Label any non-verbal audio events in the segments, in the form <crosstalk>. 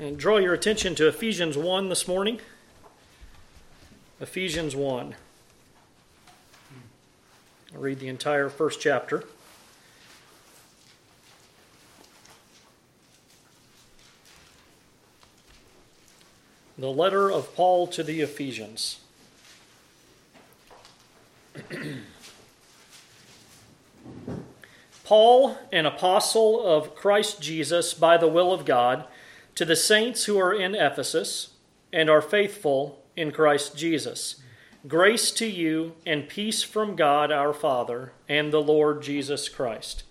and draw your attention to Ephesians 1 this morning. Ephesians 1. I'll read the entire first chapter. The letter of Paul to the Ephesians. <clears throat> Paul, an apostle of Christ Jesus by the will of God, to the saints who are in Ephesus and are faithful in Christ Jesus. Grace to you and peace from God our Father and the Lord Jesus Christ.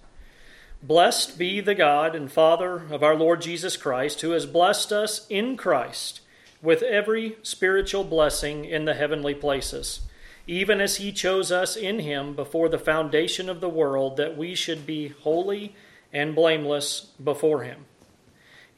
Blessed be the God and Father of our Lord Jesus Christ, who has blessed us in Christ with every spiritual blessing in the heavenly places even as he chose us in him before the foundation of the world, that we should be holy and blameless before him.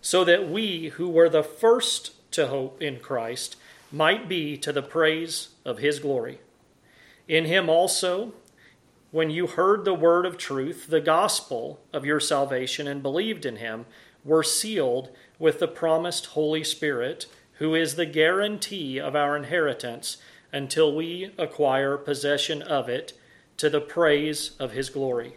so that we who were the first to hope in Christ might be to the praise of His glory. In Him also, when you heard the word of truth, the gospel of your salvation, and believed in Him, were sealed with the promised Holy Spirit who is the guarantee of our inheritance until we acquire possession of it to the praise of his glory.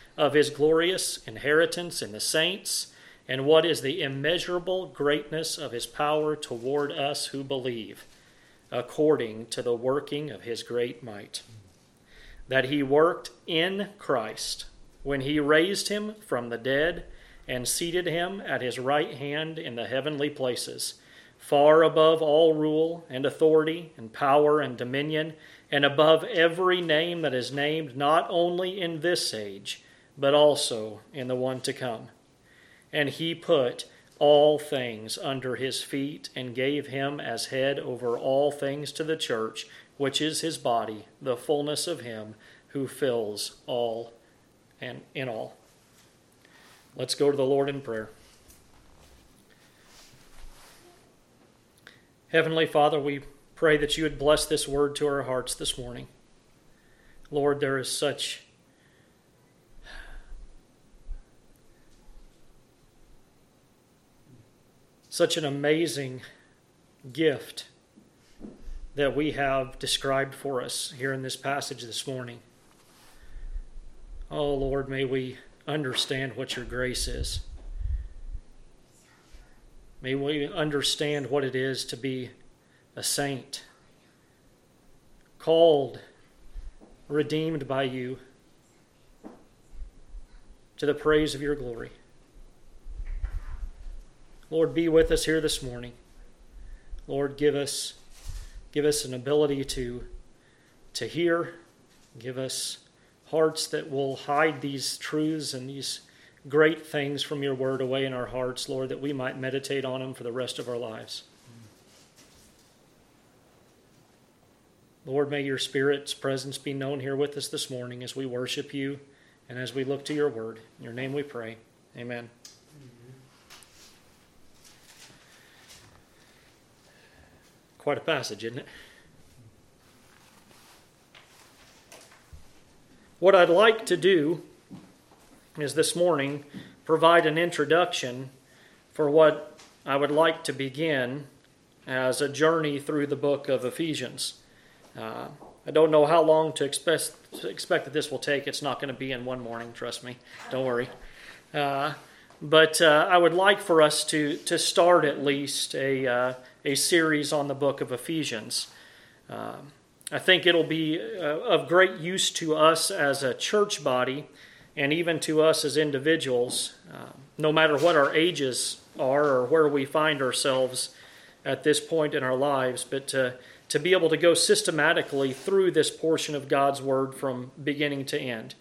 of his glorious inheritance in the saints, and what is the immeasurable greatness of his power toward us who believe, according to the working of his great might. That he worked in Christ when he raised him from the dead and seated him at his right hand in the heavenly places far above all rule and authority and power and dominion, and above every name that is named, not only in this age, but also in the one to come. And he put all things under his feet and gave him as head over all things to the church, which is his body, the fullness of him who fills all and in all. Let's go to the Lord in prayer. Heavenly Father, we pray that you would bless this word to our hearts this morning. Lord, there is such such an amazing gift that we have described for us here in this passage this morning. Oh Lord, may we understand what your grace is. May we understand what it is to be a saint, called, redeemed by you to the praise of your glory. Lord, be with us here this morning. Lord, give us give us an ability to to hear, give us hearts that will hide these truths and these great things from your word away in our hearts, Lord, that we might meditate on them for the rest of our lives. Lord, may your Spirit's presence be known here with us this morning as we worship you and as we look to your word. In your name we pray. Amen. Quite a passage, isn't it? What I'd like to do is this morning provide an introduction for what I would like to begin as a journey through the book of Ephesians. Uh, I don't know how long to expect, expect that this will take. It's not going to be in one morning, trust me. Don't worry. Uh, but uh, I would like for us to, to start at least a, uh, a series on the book of Ephesians. Uh, I think it'll be uh, of great use to us as a church body and even to us as individuals, uh, no matter what our ages are or where we find ourselves at this point in our lives, but to, to be able to go systematically through this portion of God's Word from beginning to end.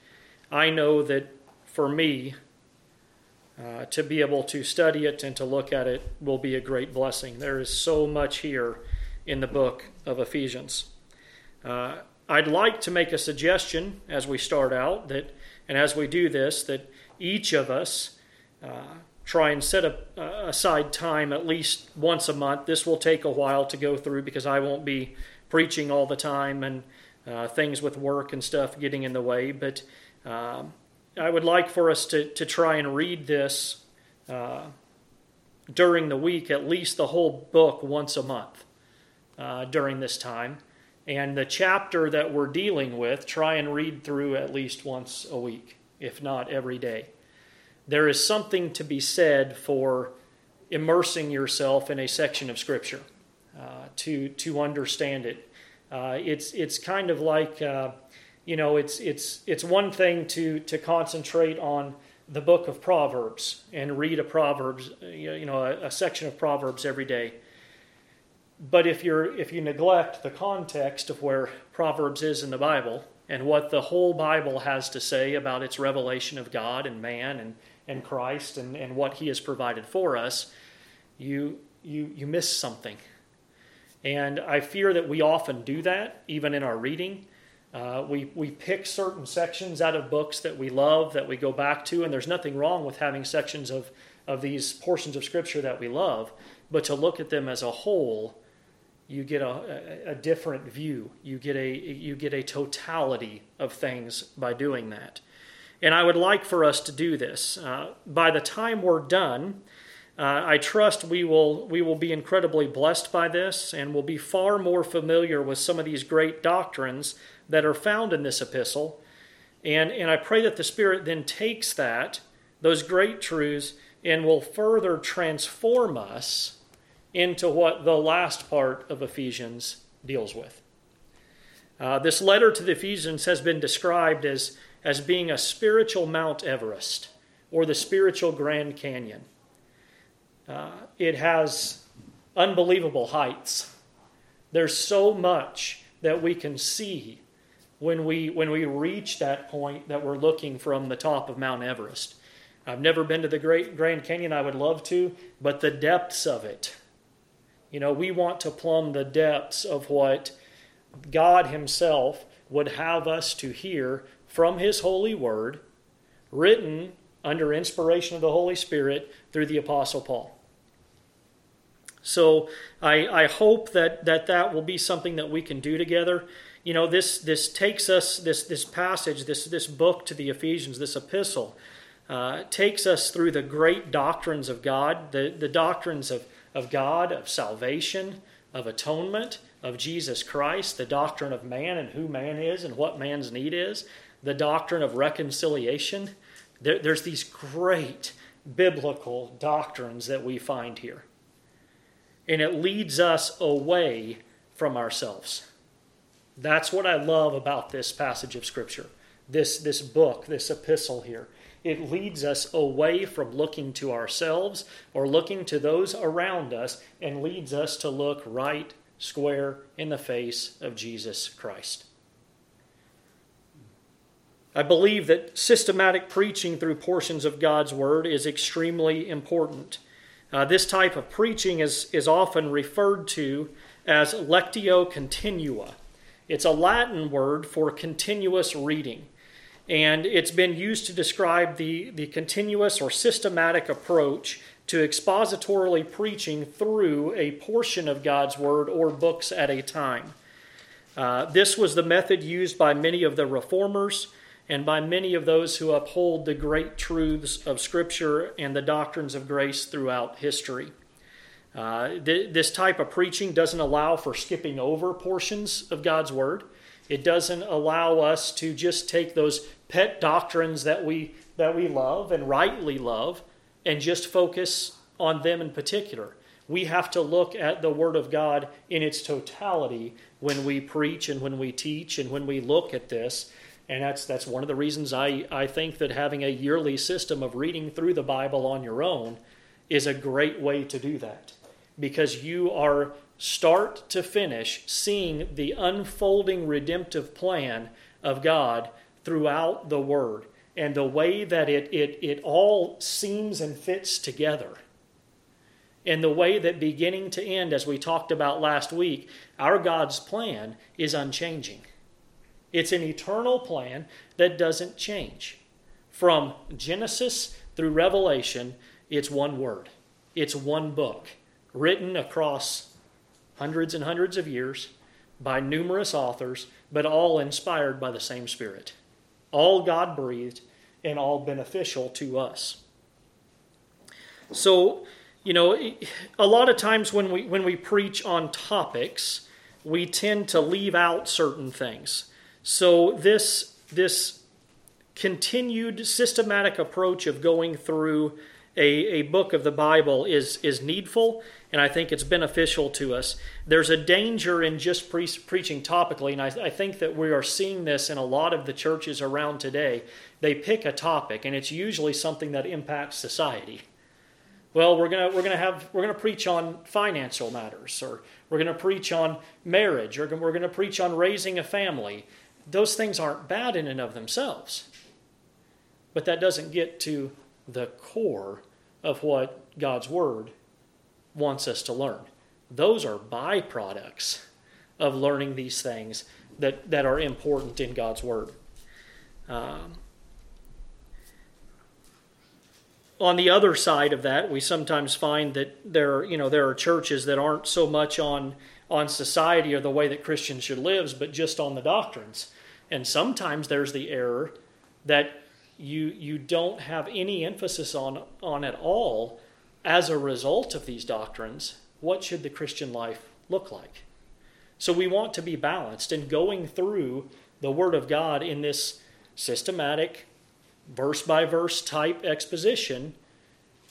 I know that for me, uh, to be able to study it and to look at it will be a great blessing. There is so much here in the book of Ephesians. Uh, I'd like to make a suggestion as we start out that, and as we do this, that each of us uh, try and set a, uh, aside time at least once a month. This will take a while to go through because I won't be preaching all the time and uh, things with work and stuff getting in the way. But um, I would like for us to, to try and read this uh, during the week, at least the whole book once a month uh, during this time. And the chapter that we're dealing with, try and read through at least once a week, if not every day. There is something to be said for immersing yourself in a section of Scripture uh, to, to understand it. Uh, it's, it's kind of like uh, you know, it's it's it's one thing to to concentrate on the book of Proverbs and read a Proverbs, you know, a, a section of Proverbs every day. But if you're if you neglect the context of where Proverbs is in the Bible and what the whole Bible has to say about its revelation of God and man and, and Christ and, and what He has provided for us, you you you miss something. And I fear that we often do that, even in our reading. Uh, we, we pick certain sections out of books that we love, that we go back to, and there's nothing wrong with having sections of, of these portions of Scripture that we love, but to look at them as a whole, you get a, a, a different view. You get a, you get a totality of things by doing that. And I would like for us to do this. Uh, by the time we're done, uh, I trust we will, we will be incredibly blessed by this and will be far more familiar with some of these great doctrines that are found in this epistle. And, and I pray that the Spirit then takes that, those great truths, and will further transform us into what the last part of Ephesians deals with. Uh, this letter to the Ephesians has been described as, as being a spiritual Mount Everest or the spiritual Grand Canyon. Uh, it has unbelievable heights. There's so much that we can see when we when we reach that point that we're looking from the top of Mount Everest. I've never been to the Great Grand Canyon. I would love to, but the depths of it. You know, we want to plumb the depths of what God Himself would have us to hear from His holy word, written under inspiration of the Holy Spirit through the Apostle Paul. So I, I hope that, that that will be something that we can do together you know this this takes us this this passage this this book to the ephesians this epistle uh, takes us through the great doctrines of god the, the doctrines of, of god of salvation of atonement of jesus christ the doctrine of man and who man is and what man's need is the doctrine of reconciliation. There, there's these great biblical doctrines that we find here. And it leads us away from ourselves that's what I love about this passage of Scripture, this, this book, this epistle here. It leads us away from looking to ourselves or looking to those around us and leads us to look right square in the face of Jesus Christ. I believe that systematic preaching through portions of God's Word is extremely important. Uh, this type of preaching is, is often referred to as lectio continua. It's a Latin word for continuous reading, and it's been used to describe the, the continuous or systematic approach to expositorily preaching through a portion of God's Word or books at a time. Uh, this was the method used by many of the reformers and by many of those who uphold the great truths of Scripture and the doctrines of grace throughout history. Uh, th- this type of preaching doesn't allow for skipping over portions of God's Word. It doesn't allow us to just take those pet doctrines that we that we love and rightly love and just focus on them in particular. We have to look at the Word of God in its totality when we preach and when we teach and when we look at this. And that's, that's one of the reasons I, I think that having a yearly system of reading through the Bible on your own is a great way to do that. Because you are start to finish seeing the unfolding redemptive plan of God throughout the Word and the way that it, it, it all seems and fits together. And the way that beginning to end, as we talked about last week, our God's plan is unchanging. It's an eternal plan that doesn't change. From Genesis through Revelation, it's one word, it's one book, written across hundreds and hundreds of years by numerous authors, but all inspired by the same Spirit all God breathed, and all beneficial to us. So, you know, a lot of times when we when we preach on topics, we tend to leave out certain things. So this this continued systematic approach of going through a, a book of the Bible is is needful and I think it's beneficial to us. There's a danger in just pre- preaching topically, and I, I, think that we are seeing this in a lot of the churches around today. They pick a topic, and it's usually something that impacts society. Well, we're gonna we're gonna have we're gonna preach on financial matters, or we're gonna preach on marriage, or we're gonna preach on raising a family. Those things aren't bad in and of themselves, but that doesn't get to the core of what God's word wants us to learn. Those are byproducts of learning these things that, that are important in God's Word. Um, on the other side of that, we sometimes find that there, you know, there are churches that aren't so much on on society or the way that Christians should live, but just on the doctrines. And sometimes there's the error that you you don't have any emphasis on on at all as a result of these doctrines, what should the Christian life look like? So we want to be balanced and going through the Word of God in this systematic, verse by verse type exposition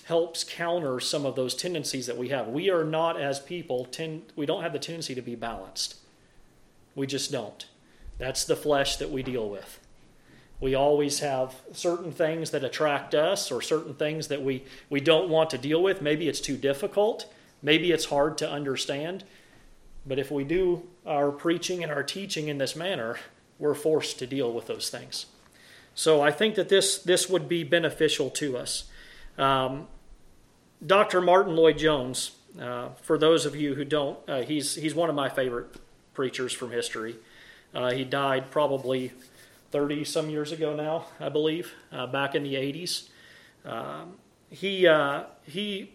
helps counter some of those tendencies that we have. We are not, as people, tend, we don't have the tendency to be balanced. We just don't. That's the flesh that we deal with. We always have certain things that attract us or certain things that we, we don't want to deal with. Maybe it's too difficult. Maybe it's hard to understand. But if we do our preaching and our teaching in this manner, we're forced to deal with those things. So I think that this, this would be beneficial to us. Um, Dr. Martyn Lloyd-Jones, uh, for those of you who don't, uh, he's, he's one of my favorite preachers from history. Uh, he died probably 30 some years ago now, I believe, uh, back in the 80s. Um, he, uh, he,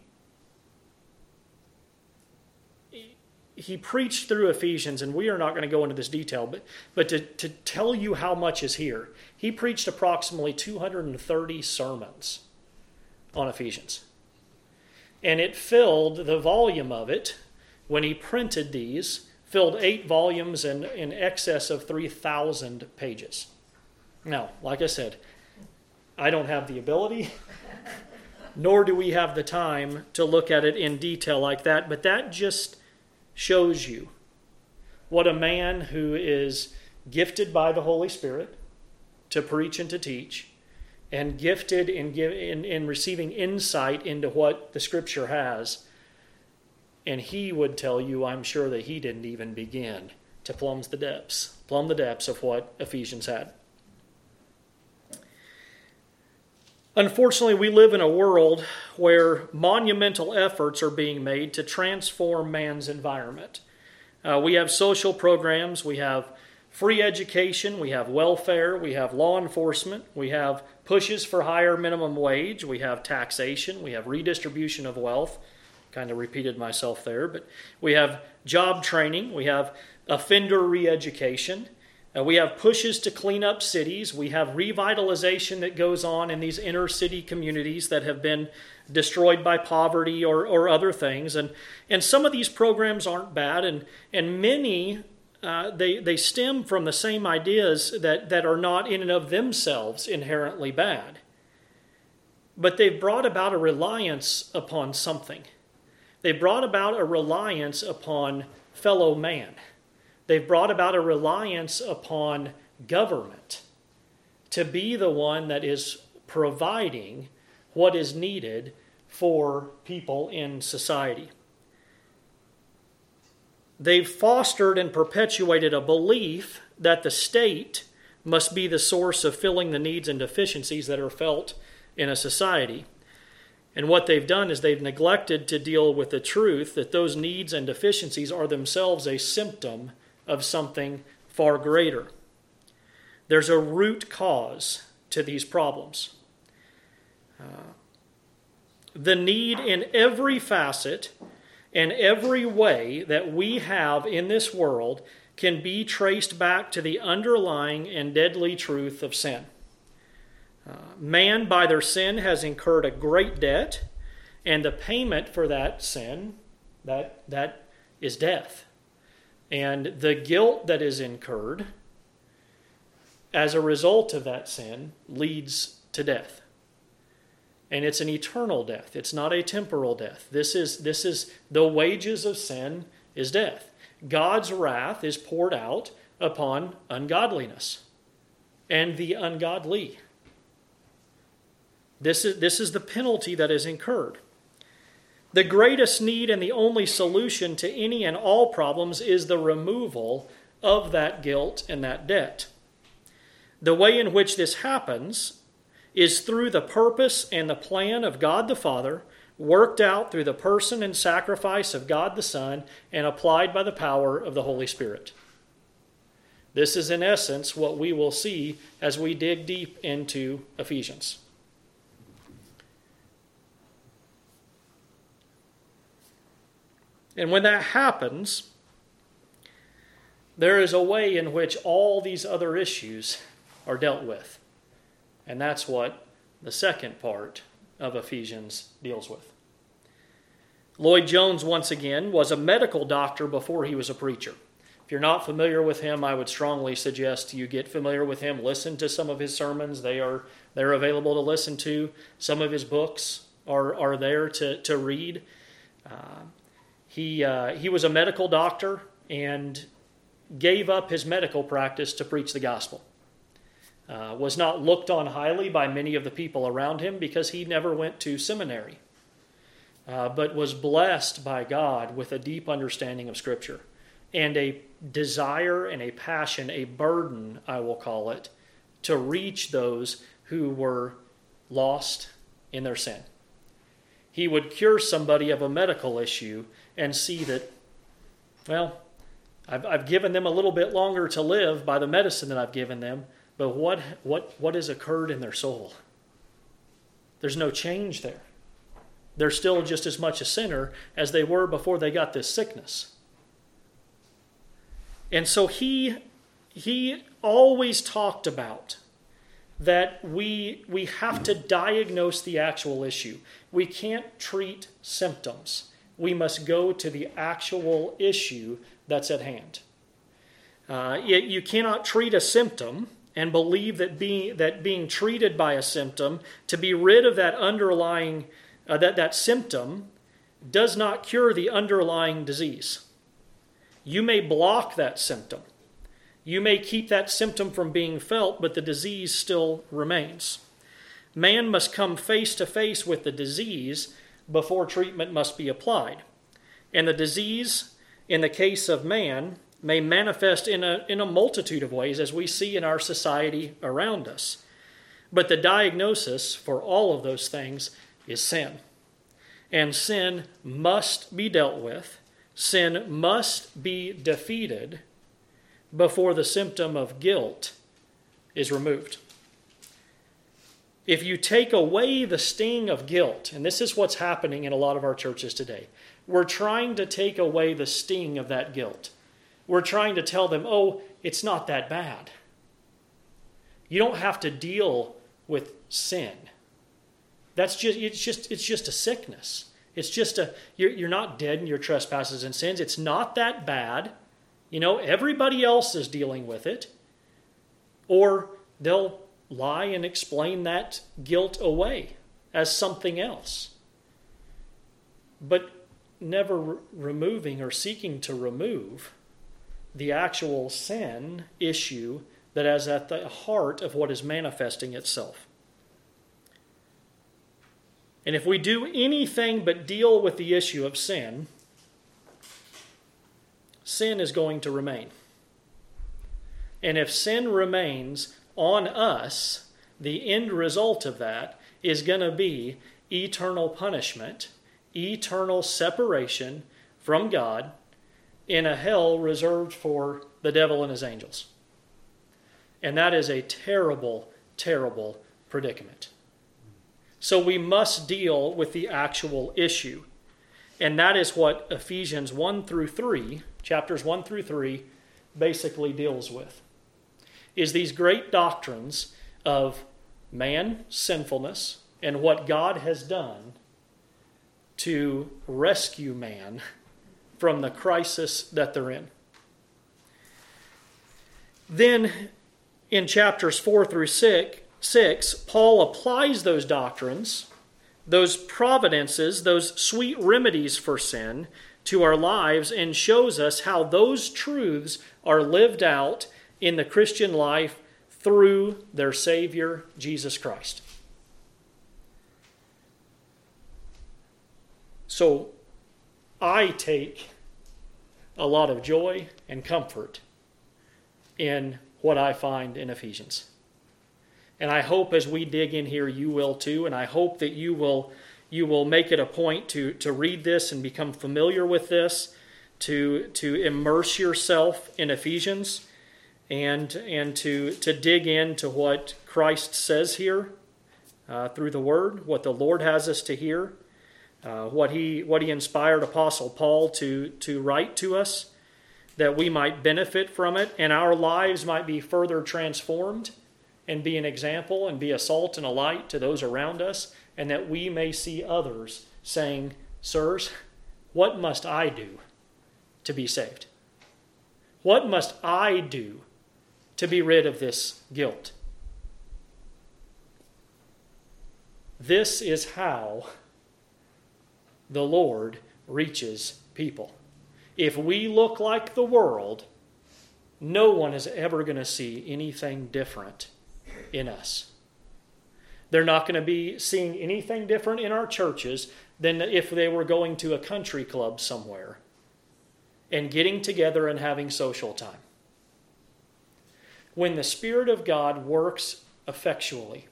he preached through Ephesians, and we are not going to go into this detail, but, but to, to tell you how much is here, he preached approximately 230 sermons on Ephesians. And it filled the volume of it when he printed these, filled eight volumes and in excess of 3,000 pages. Now, like I said, I don't have the ability, nor do we have the time to look at it in detail like that, but that just shows you what a man who is gifted by the Holy Spirit to preach and to teach, and gifted in, in, in receiving insight into what the Scripture has. And he would tell you, I'm sure, that he didn't even begin to plumb the depths, plumb the depths of what Ephesians had. Unfortunately, we live in a world where monumental efforts are being made to transform man's environment. Uh, we have social programs, we have free education, we have welfare, we have law enforcement, we have pushes for higher minimum wage, we have taxation, we have redistribution of wealth. Kind of repeated myself there, but we have job training, we have offender re education, uh, we have pushes to clean up cities, we have revitalization that goes on in these inner city communities that have been destroyed by poverty or, or other things. And, and some of these programs aren't bad, and, and many uh, they, they stem from the same ideas that, that are not in and of themselves inherently bad. But they've brought about a reliance upon something. They brought about a reliance upon fellow man. They've brought about a reliance upon government to be the one that is providing what is needed for people in society they've fostered and perpetuated a belief that the state must be the source of filling the needs and deficiencies that are felt in a society. And what they've done is they've neglected to deal with the truth that those needs and deficiencies are themselves a symptom of something far greater. There's a root cause to these problems. Uh, the need in every facet and every way that we have in this world can be traced back to the underlying and deadly truth of sin. Uh, man, by their sin, has incurred a great debt, and the payment for that sin, that, that is death. And the guilt that is incurred as a result of that sin leads to death and it's an eternal death. It's not a temporal death. This is this is the wages of sin is death. God's wrath is poured out upon ungodliness and the ungodly. This is, this is the penalty that is incurred. The greatest need and the only solution to any and all problems is the removal of that guilt and that debt. The way in which this happens is through the purpose and the plan of God the Father, worked out through the person and sacrifice of God the Son, and applied by the power of the Holy Spirit. This is, in essence, what we will see as we dig deep into Ephesians. And when that happens, there is a way in which all these other issues are dealt with. And that's what the second part of Ephesians deals with. Lloyd Jones, once again, was a medical doctor before he was a preacher. If you're not familiar with him, I would strongly suggest you get familiar with him. Listen to some of his sermons. They are they're available to listen to. Some of his books are, are there to, to read. Uh, he, uh, he was a medical doctor and gave up his medical practice to preach the gospel uh, was not looked on highly by many of the people around him because he never went to seminary, uh, but was blessed by God with a deep understanding of Scripture and a desire and a passion, a burden, I will call it, to reach those who were lost in their sin. He would cure somebody of a medical issue and see that, well, I've, I've given them a little bit longer to live by the medicine that I've given them, but what, what, what has occurred in their soul? There's no change there. They're still just as much a sinner as they were before they got this sickness. And so he, he always talked about that we, we have to diagnose the actual issue. We can't treat symptoms. We must go to the actual issue that's at hand. Uh, you cannot treat a symptom and believe that being, that being treated by a symptom to be rid of that underlying uh, that, that symptom does not cure the underlying disease. You may block that symptom. You may keep that symptom from being felt, but the disease still remains. Man must come face to face with the disease before treatment must be applied. And the disease, in the case of man, may manifest in a, in a multitude of ways as we see in our society around us. But the diagnosis for all of those things is sin. And sin must be dealt with, sin must be defeated before the symptom of guilt is removed. if you take away the sting of guilt, and this is what's happening in a lot of our churches today, we're trying to take away the sting of that guilt. We're trying to tell them, oh, it's not that bad. You don't have to deal with sin. That's just it's just it's just a sickness. It's just a you're, you're not dead in your trespasses and sins. It's not that bad. You know, everybody else is dealing with it. Or they'll lie and explain that guilt away as something else. But never re- removing or seeking to remove the actual sin issue that is at the heart of what is manifesting itself. And if we do anything but deal with the issue of sin, sin is going to remain. And if sin remains on us, the end result of that is going to be eternal punishment, eternal separation from God in a hell reserved for the devil and his angels. And that is a terrible, terrible predicament. So we must deal with the actual issue. And that is what Ephesians 1 through 3, chapters 1 through 3, basically deals with. Is these great doctrines of man, sinfulness, and what God has done to rescue man from the crisis that they're in. Then in chapters 4 through 6, 6, Paul applies those doctrines, those providences, those sweet remedies for sin to our lives and shows us how those truths are lived out in the Christian life through their Savior, Jesus Christ. So I take a lot of joy and comfort in what I find in Ephesians. And I hope as we dig in here, you will too. And I hope that you will you will make it a point to, to read this and become familiar with this, to to immerse yourself in Ephesians, and and to to dig into what Christ says here uh, through the Word, what the Lord has us to hear, uh, what he what he inspired Apostle Paul to to write to us, that we might benefit from it, and our lives might be further transformed and be an example and be a salt and a light to those around us, and that we may see others saying, Sirs, what must I do to be saved? What must I do to be rid of this guilt? This is how the Lord reaches people. If we look like the world, no one is ever going to see anything different in us. They're not going to be seeing anything different in our churches than if they were going to a country club somewhere and getting together and having social time. When the Spirit of God works effectually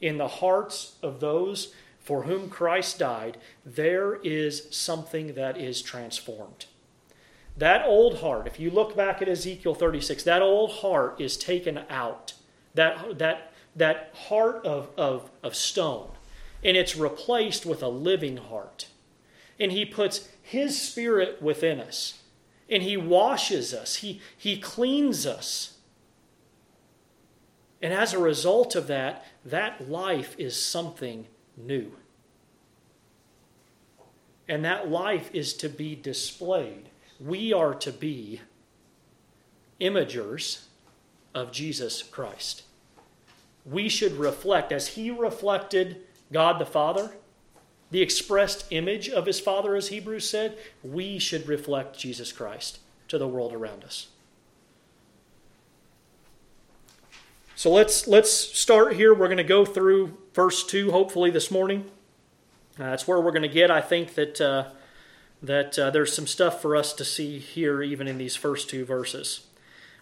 in the hearts of those for whom Christ died, there is something that is transformed. That old heart, if you look back at Ezekiel 36, that old heart is taken out that, that, that heart of, of, of stone, and it's replaced with a living heart. And He puts His Spirit within us, and He washes us, He, he cleans us. And as a result of that, that life is something new. And that life is to be displayed. We are to be imagers of Jesus Christ. We should reflect, as he reflected God the Father, the expressed image of his Father, as Hebrews said, we should reflect Jesus Christ to the world around us. So let's let's start here. We're going to go through verse two, hopefully this morning. Uh, that's where we're going to get. I think that uh, that uh, there's some stuff for us to see here, even in these first two verses.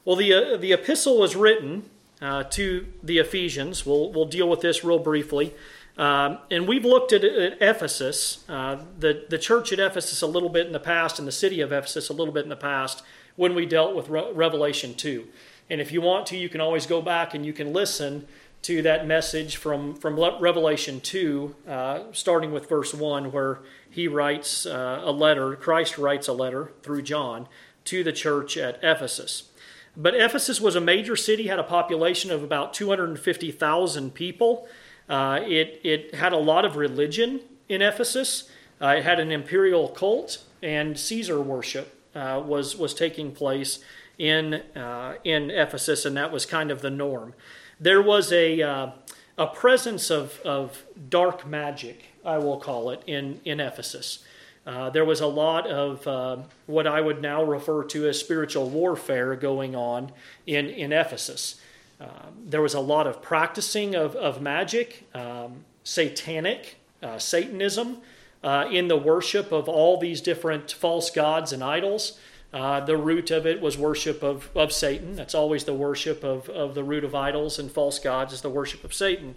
Well, the, uh, the epistle was written uh, to the Ephesians. We'll, we'll deal with this real briefly. Um, and we've looked at, at Ephesus, uh, the, the church at Ephesus, a little bit in the past, and the city of Ephesus a little bit in the past when we dealt with Re- Revelation 2. And if you want to, you can always go back and you can listen to that message from, from Revelation 2, uh, starting with verse 1, where he writes uh, a letter, Christ writes a letter through John to the church at Ephesus. But Ephesus was a major city, had a population of about 250,000 people. Uh, it, it had a lot of religion in Ephesus. Uh, it had an imperial cult, and Caesar worship uh, was, was taking place in, uh, in Ephesus, and that was kind of the norm there was a, uh, a presence of, of dark magic, I will call it, in, in Ephesus. Uh, there was a lot of uh, what I would now refer to as spiritual warfare going on in, in Ephesus. Uh, there was a lot of practicing of, of magic, um, satanic, uh, Satanism, uh, in the worship of all these different false gods and idols. The root of it was worship of, of Satan. That's always the worship of, of the root of idols and false gods, is the worship of Satan.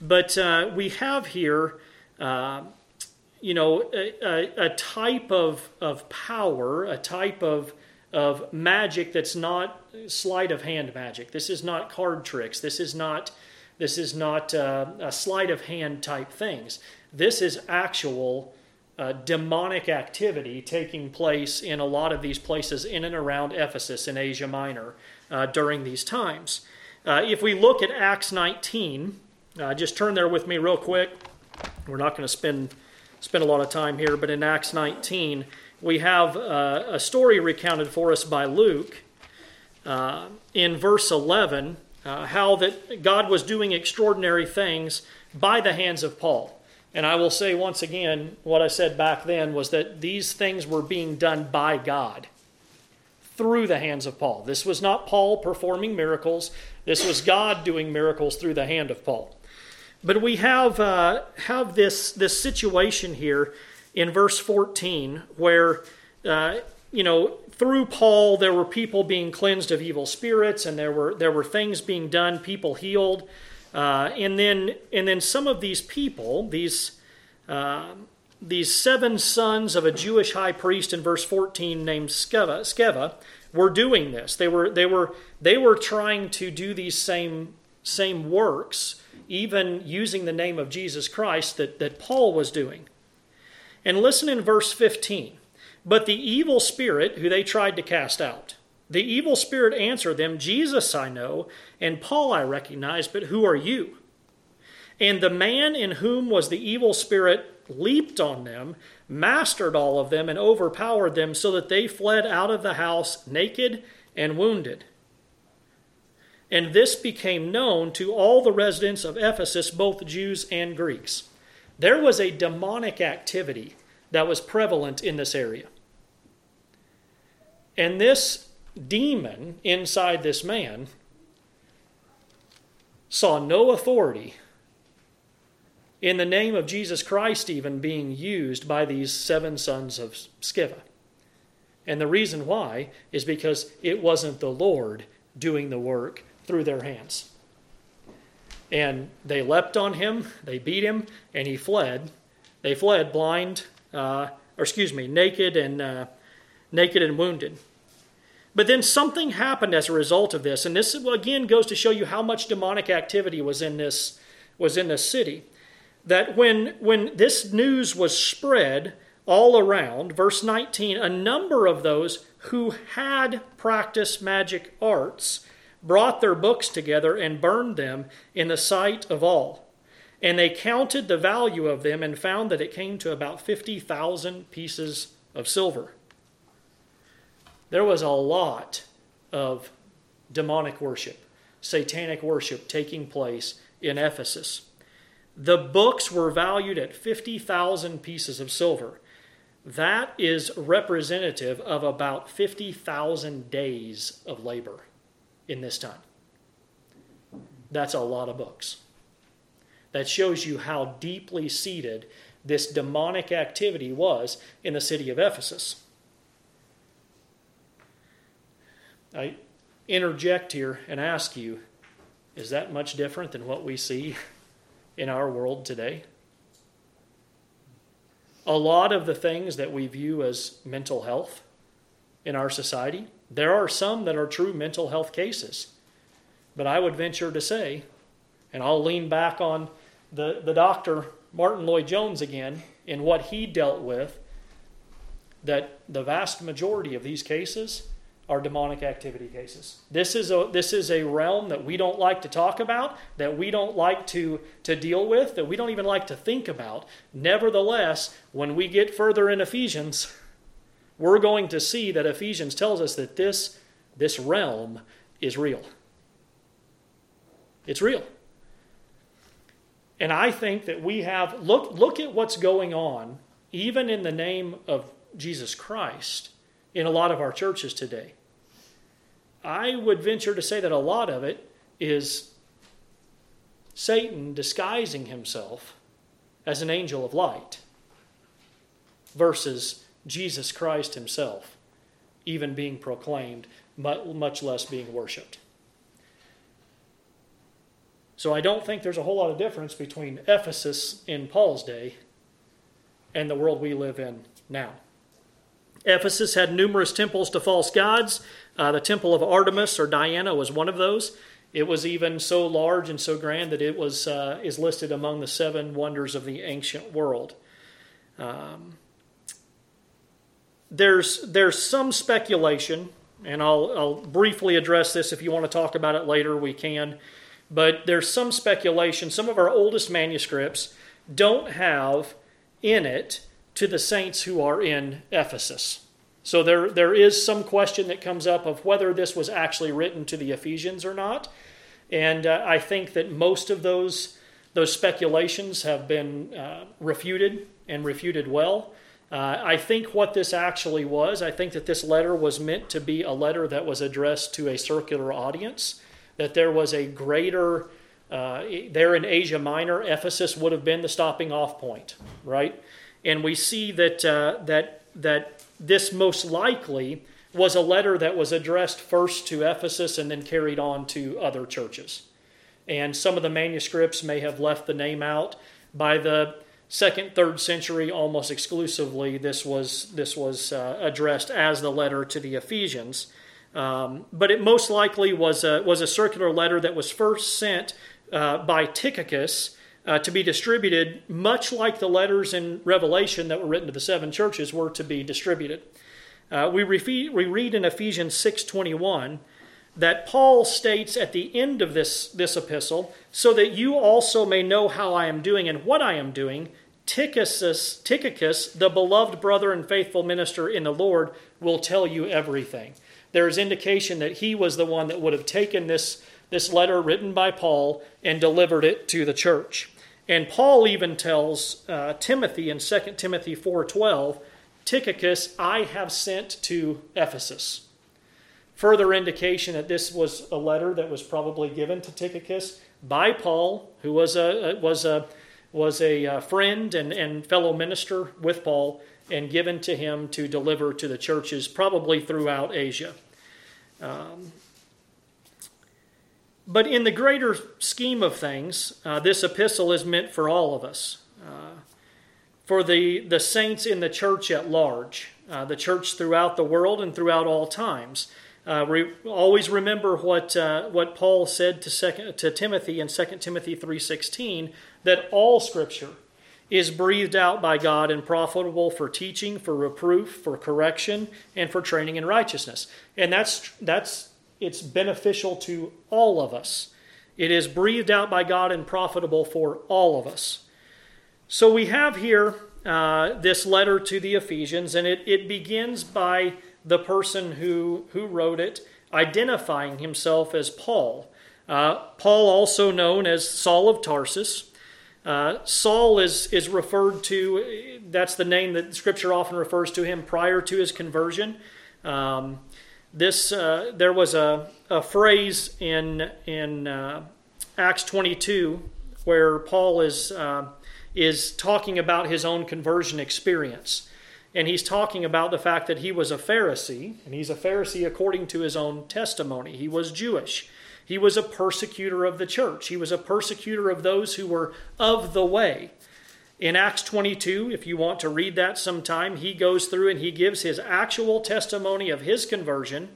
But we have here, uh, you know, a, a, type of, of power, a type of, of magic that's not sleight of hand magic. This is not card tricks. This is not, this is not uh, a sleight of hand type things. This is actual uh, demonic activity taking place in a lot of these places in and around Ephesus in Asia Minor uh, during these times. Uh, if we look at Acts 19, uh, just turn there with me real quick. We're not going to spend spend a lot of time here, but in Acts 19, we have uh, a story recounted for us by Luke uh, in verse 11, how that God was doing extraordinary things by the hands of Paul. And I will say once again, what I said back then was that these things were being done by God through the hands of Paul. This was not Paul performing miracles, this was God doing miracles through the hand of Paul. But we have, uh, have this, this situation here in verse 14 where, uh, you know, through Paul, there were people being cleansed of evil spirits and there were, there were things being done, people healed. Uh, and then and then some of these people, these uh, these seven sons of a Jewish high priest in verse 14 named Sceva, Sceva were doing this. They were they were they were trying to do these same same works, even using the name of Jesus Christ that, that Paul was doing. And listen in verse 15. But the evil spirit who they tried to cast out the evil spirit answered them, Jesus I know, and Paul I recognize, but who are you? And the man in whom was the evil spirit leaped on them, mastered all of them, and overpowered them, so that they fled out of the house naked and wounded. And this became known to all the residents of Ephesus, both Jews and Greeks. There was a demonic activity that was prevalent in this area. And this demon inside this man saw no authority in the name of Jesus Christ, even being used by these seven sons of Sceva. And the reason why is because it wasn't the Lord doing the work through their hands. And they leapt on him, they beat him, and he fled. They fled blind, uh, or excuse me, naked and uh, naked and wounded. But then something happened as a result of this, and this again goes to show you how much demonic activity was in this was in this city. That when when this news was spread all around, verse 19, a number of those who had practiced magic arts brought their books together and burned them in the sight of all. And they counted the value of them and found that it came to about 50,000 pieces of silver there was a lot of demonic worship, satanic worship taking place in Ephesus. The books were valued at 50,000 pieces of silver. That is representative of about 50,000 days of labor in this time. That's a lot of books. That shows you how deeply seated this demonic activity was in the city of Ephesus. I interject here and ask you is that much different than what we see in our world today? A lot of the things that we view as mental health in our society, there are some that are true mental health cases. But I would venture to say And I'll lean back on the, the doctor, Martyn Lloyd-Jones, again, in what he dealt with, that the vast majority of these cases are demonic activity cases. This is a this is a realm that we don't like to talk about, that we don't like to to deal with, that we don't even like to think about. Nevertheless, when we get further in Ephesians, we're going to see that Ephesians tells us that this this realm is real. It's real. And I think that we have look look at what's going on even in the name of Jesus Christ in a lot of our churches today. I would venture to say that a lot of it is Satan disguising himself as an angel of light versus Jesus Christ himself even being proclaimed, much less being worshiped. So I don't think there's a whole lot of difference between Ephesus in Paul's day and the world we live in now. Ephesus had numerous temples to false gods. Uh, the temple of Artemis or Diana was one of those. It was even so large and so grand that it was uh, is listed among the seven wonders of the ancient world. Um, there's there's some speculation, and I'll, I'll briefly address this. If you want to talk about it later, we can. But there's some speculation. Some of our oldest manuscripts don't have in it to the saints who are in Ephesus. So there, there is some question that comes up of whether this was actually written to the Ephesians or not. And uh, I think that most of those, those speculations have been uh, refuted and refuted well. Uh, I think what this actually was, I think that this letter was meant to be a letter that was addressed to a circular audience, that there was a greater, uh, there in Asia Minor, Ephesus would have been the stopping off point, right? and we see that, uh, that, that this most likely was a letter that was addressed first to Ephesus and then carried on to other churches. And some of the manuscripts may have left the name out. By the second, third century, almost exclusively, this was, this was uh, addressed as the letter to the Ephesians. Um, but it most likely was a, was a circular letter that was first sent uh, by Tychicus uh, to be distributed, much like the letters in Revelation that were written to the seven churches were to be distributed. Uh, we, refe- we read in Ephesians 6:21 that Paul states at the end of this, this epistle, so that you also may know how I am doing and what I am doing, Tychicus, Tychicus, the beloved brother and faithful minister in the Lord, will tell you everything. There is indication that he was the one that would have taken this, this letter written by Paul and delivered it to the church. And Paul even tells uh, Timothy in 2 Timothy 4:12, Tychicus I have sent to Ephesus. Further indication that this was a letter that was probably given to Tychicus by Paul, who was a was a was a uh, friend and, and fellow minister with Paul, and given to him to deliver to the churches, probably throughout Asia. Um, but in the greater scheme of things, uh, this epistle is meant for all of us, uh, for the, the saints in the church at large, uh, the church throughout the world and throughout all times. Uh, re- always remember what, uh, what Paul said to, second, to Timothy in 2 Timothy 3.16, that all Scripture is breathed out by God and profitable for teaching, for reproof, for correction, and for training in righteousness. And that's, that's it's beneficial to all of us. It is breathed out by God and profitable for all of us. So we have here uh, this letter to the Ephesians, and it, it begins by the person who, who wrote it identifying himself as Paul. Uh, Paul, also known as Saul of Tarsus. Uh, Saul is, is referred to, that's the name that Scripture often refers to him prior to his conversion. Um, this uh, there was a, a phrase in in uh, Acts 22 where Paul is uh, is talking about his own conversion experience, and he's talking about the fact that he was a Pharisee, and he's a Pharisee according to his own testimony. He was Jewish. He was a persecutor of the church. He was a persecutor of those who were of the way. In Acts 22, if you want to read that sometime, he goes through and he gives his actual testimony of his conversion,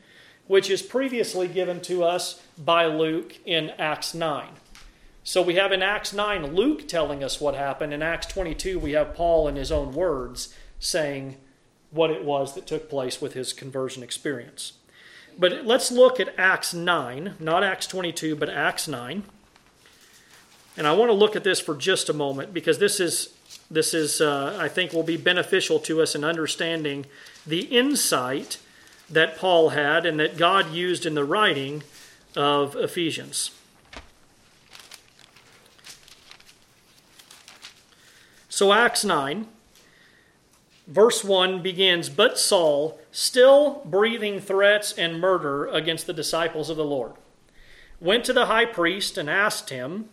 which is previously given to us by Luke in Acts 9. So we have in Acts 9 Luke telling us what happened. In Acts 22, we have Paul in his own words saying what it was that took place with his conversion experience. But let's look at Acts 9, not Acts 22, but Acts 9. And I want to look at this for just a moment because this is, this is uh, I think, will be beneficial to us in understanding the insight that Paul had and that God used in the writing of Ephesians. So, Acts 9, verse 1 begins But Saul, still breathing threats and murder against the disciples of the Lord, went to the high priest and asked him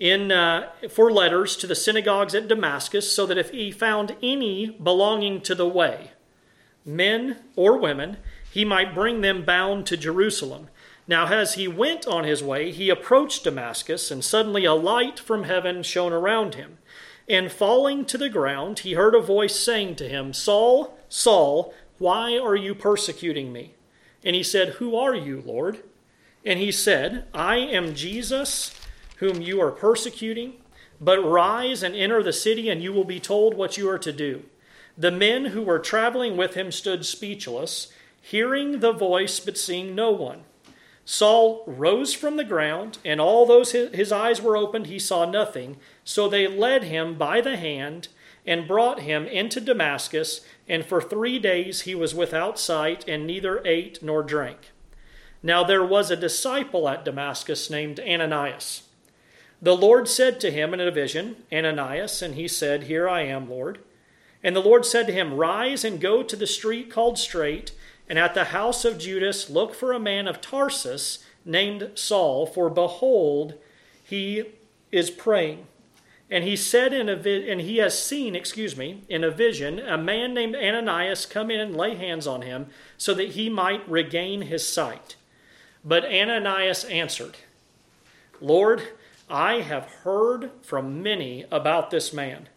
in, uh, for letters to the synagogues at Damascus, so that if he found any belonging to the way, men or women, he might bring them bound to Jerusalem. Now, as he went on his way, he approached Damascus, and suddenly a light from heaven shone around him. And falling to the ground, he heard a voice saying to him, Saul, Saul, why are you persecuting me? And he said, Who are you, Lord? And he said, I am Jesus whom you are persecuting. But rise and enter the city, and you will be told what you are to do. The men who were traveling with him stood speechless, hearing the voice but seeing no one. Saul rose from the ground, and although his eyes were opened, he saw nothing. So they led him by the hand and brought him into Damascus, and for three days he was without sight, and neither ate nor drank. Now there was a disciple at Damascus named Ananias. The Lord said to him in a vision, Ananias, and he said, Here I am, Lord. And the Lord said to him, Rise and go to the street called Straight, and at the house of Judas look for a man of Tarsus named Saul, for behold, he is praying. And he said in a vi- and he has seen, excuse me, in a vision, a man named Ananias come in and lay hands on him, so that he might regain his sight. But Ananias answered, Lord, I have heard from many about this man,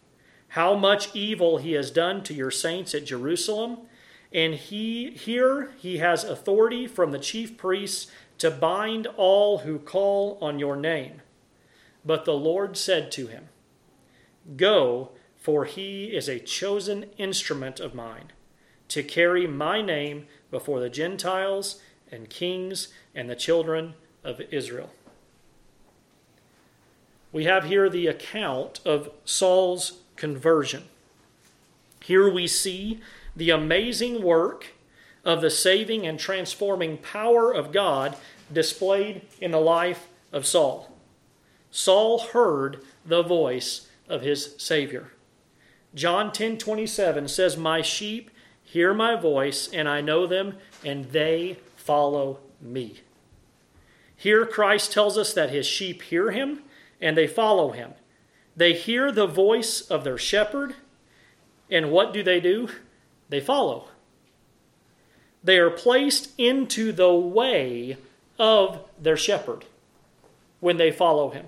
how much evil he has done to your saints at Jerusalem. And he here he has authority from the chief priests to bind all who call on your name. But the Lord said to him, Go, for he is a chosen instrument of mine, to carry my name before the Gentiles and kings and the children of Israel we have here the account of Saul's conversion. Here we see the amazing work of the saving and transforming power of God displayed in the life of Saul. Saul heard the voice of his Savior. John 10 27 says, My sheep hear my voice, and I know them, and they follow me. Here, Christ tells us that his sheep hear him and they follow him. They hear the voice of their shepherd, and what do they do? They follow. They are placed into the way of their shepherd when they follow him.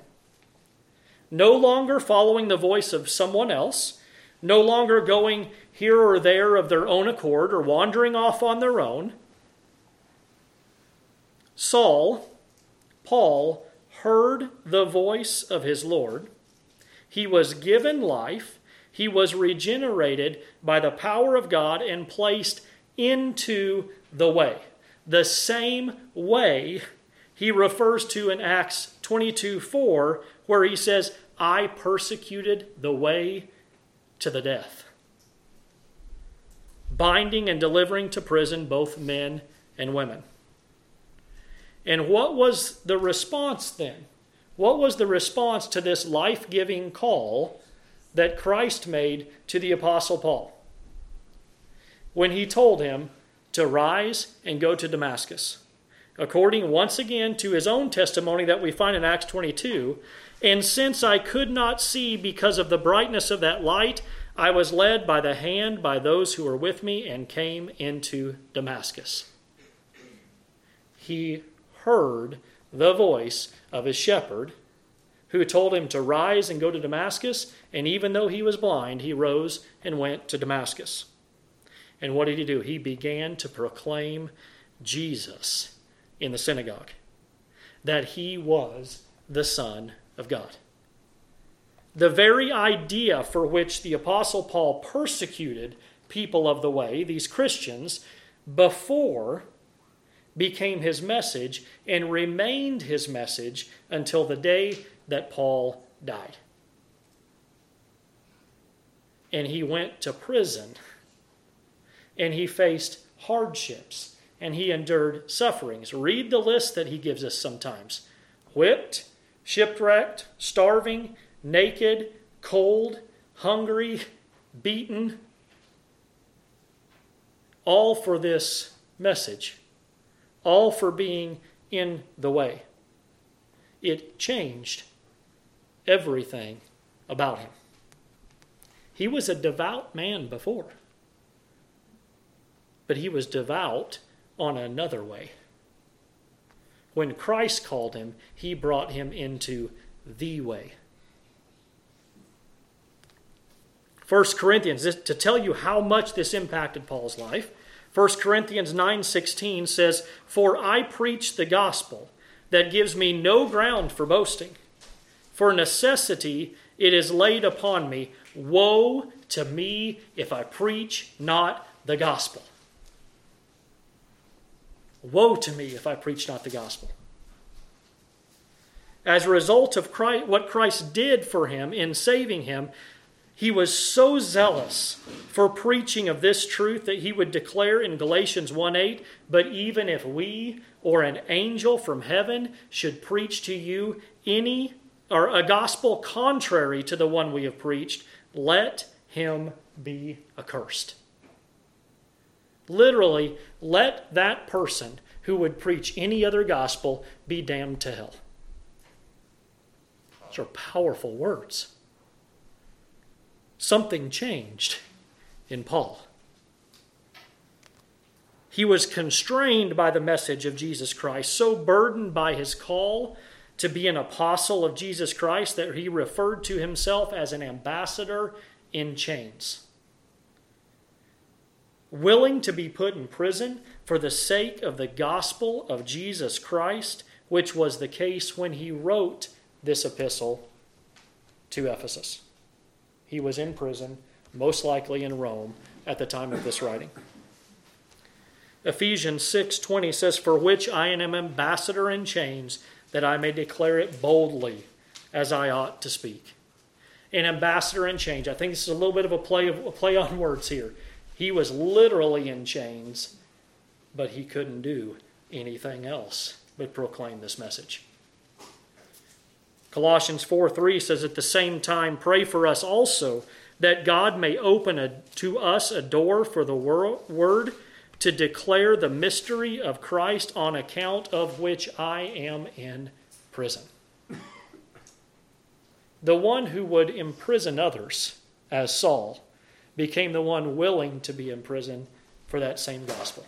No longer following the voice of someone else, no longer going here or there of their own accord or wandering off on their own. Saul, Paul, heard the voice of his Lord. He was given life. He was regenerated by the power of God and placed into the way. The same way he refers to in Acts 22 4, where he says, I persecuted the way to the death, binding and delivering to prison both men and women. And what was the response then? What was the response to this life giving call that Christ made to the Apostle Paul? When he told him to rise and go to Damascus. According once again to his own testimony that we find in Acts 22, and since I could not see because of the brightness of that light, I was led by the hand by those who were with me and came into Damascus. He heard the voice of his shepherd who told him to rise and go to Damascus. And even though he was blind, he rose and went to Damascus. And what did he do? He began to proclaim Jesus in the synagogue, that he was the Son of God. The very idea for which the Apostle Paul persecuted people of the way, these Christians, before became his message and remained his message until the day that Paul died. And he went to prison and he faced hardships and he endured sufferings. Read the list that he gives us sometimes whipped, shipwrecked, starving, naked, cold, hungry, beaten, all for this message, all for being in the way. It changed everything about him. He was a devout man before, but he was devout on another way. When Christ called him, he brought him into the way. 1 Corinthians, to tell you how much this impacted Paul's life, 1 Corinthians 9:16 says, "For I preach the gospel that gives me no ground for boasting. For necessity it is laid upon me, woe to me if I preach not the gospel." Woe to me if I preach not the gospel. As a result of Christ, what Christ did for him in saving him, he was so zealous for preaching of this truth that he would declare in Galatians 1 8, but even if we or an angel from heaven should preach to you any or a gospel contrary to the one we have preached, let him be accursed. Literally, let that person who would preach any other gospel be damned to hell. Those are powerful words. Something changed in Paul. He was constrained by the message of Jesus Christ, so burdened by his call to be an apostle of Jesus Christ that he referred to himself as an ambassador in chains willing to be put in prison for the sake of the gospel of Jesus Christ, which was the case when he wrote this epistle to Ephesus. He was in prison, most likely in Rome, at the time of this writing. Ephesians 6:20 says for which I am an ambassador in chains that I may declare it boldly as I ought to speak. An ambassador in chains. I think this is a little bit of a play of a play on words here. He was literally in chains, but he couldn't do anything else but proclaim this message. Colossians 4 3 says, At the same time, pray for us also that God may open a, to us a door for the word to declare the mystery of Christ on account of which I am in prison. The one who would imprison others, as Saul, became the one willing to be imprisoned for that same gospel.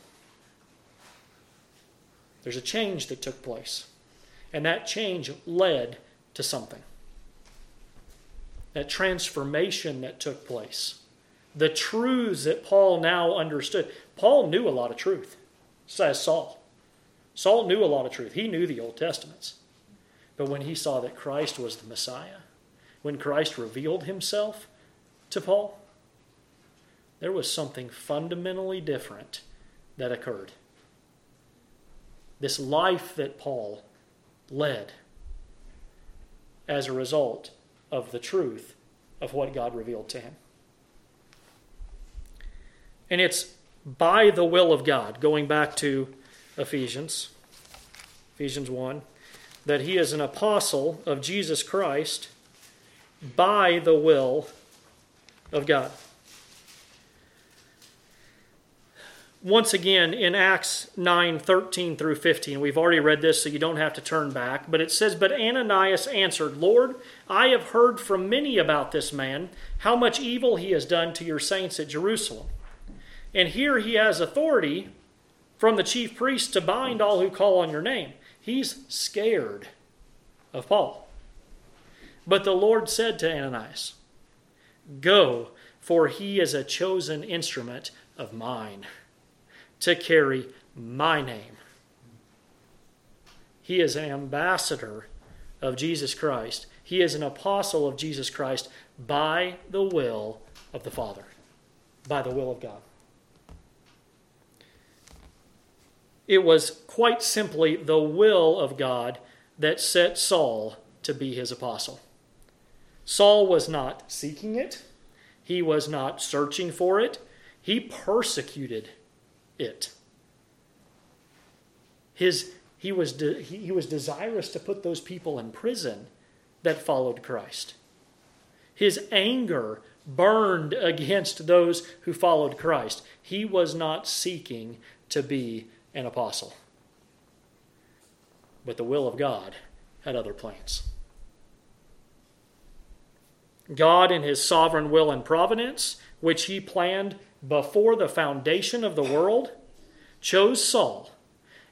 There's a change that took place, and that change led to something. That transformation that took place, the truths that Paul now understood. Paul knew a lot of truth, says Saul. Saul knew a lot of truth. He knew the Old Testaments. But when he saw that Christ was the Messiah, when Christ revealed himself to Paul, there was something fundamentally different that occurred. This life that Paul led as a result of the truth of what God revealed to him. And it's by the will of God, going back to Ephesians, Ephesians 1, that he is an apostle of Jesus Christ by the will of God. once again in Acts 9 13 through 15. We've already read this, so you don't have to turn back. But it says, But Ananias answered, Lord, I have heard from many about this man, how much evil he has done to your saints at Jerusalem. And here he has authority from the chief priest to bind all who call on your name. He's scared of Paul. But the Lord said to Ananias, Go, for he is a chosen instrument of mine to carry my name. He is an ambassador of Jesus Christ. He is an apostle of Jesus Christ by the will of the Father, by the will of God. It was quite simply the will of God that set Saul to be his apostle. Saul was not seeking it, he was not searching for it, he persecuted it. His, he, was de, he was desirous to put those people in prison that followed Christ. His anger burned against those who followed Christ. He was not seeking to be an apostle. But the will of God had other plans. God, in his sovereign will and providence, which he planned before the foundation of the world, chose Saul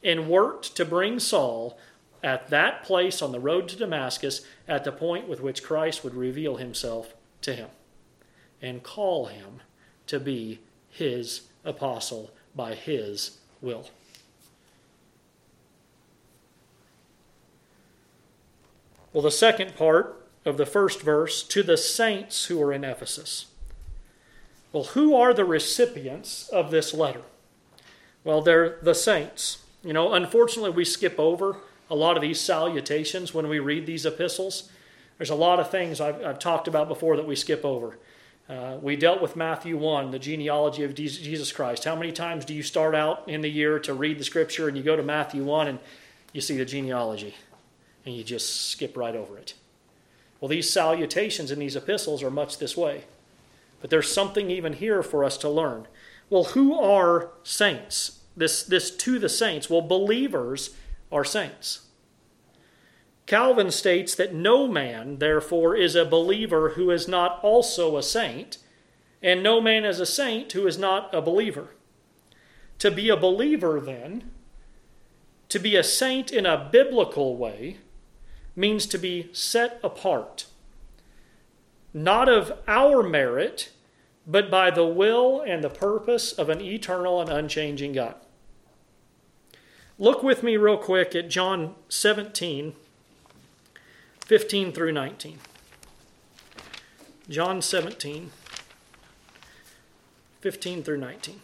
and worked to bring Saul at that place on the road to Damascus at the point with which Christ would reveal himself to him and call him to be his apostle by his will. Well, the second part of the first verse to the saints who are in Ephesus. Well, who are the recipients of this letter? Well, they're the saints. You know, unfortunately, we skip over a lot of these salutations when we read these epistles. There's a lot of things I've, I've talked about before that we skip over. Uh, we dealt with Matthew 1, the genealogy of Jesus Christ. How many times do you start out in the year to read the scripture and you go to Matthew 1 and you see the genealogy and you just skip right over it? Well, these salutations in these epistles are much this way. But there's something even here for us to learn. Well, who are saints? This, this to the saints. Well, believers are saints. Calvin states that no man, therefore, is a believer who is not also a saint, and no man is a saint who is not a believer. To be a believer, then, to be a saint in a biblical way, means to be set apart, not of our merit, but by the will and the purpose of an eternal and unchanging God. Look with me, real quick, at John 17, 15 through 19. John 17, 15 through 19.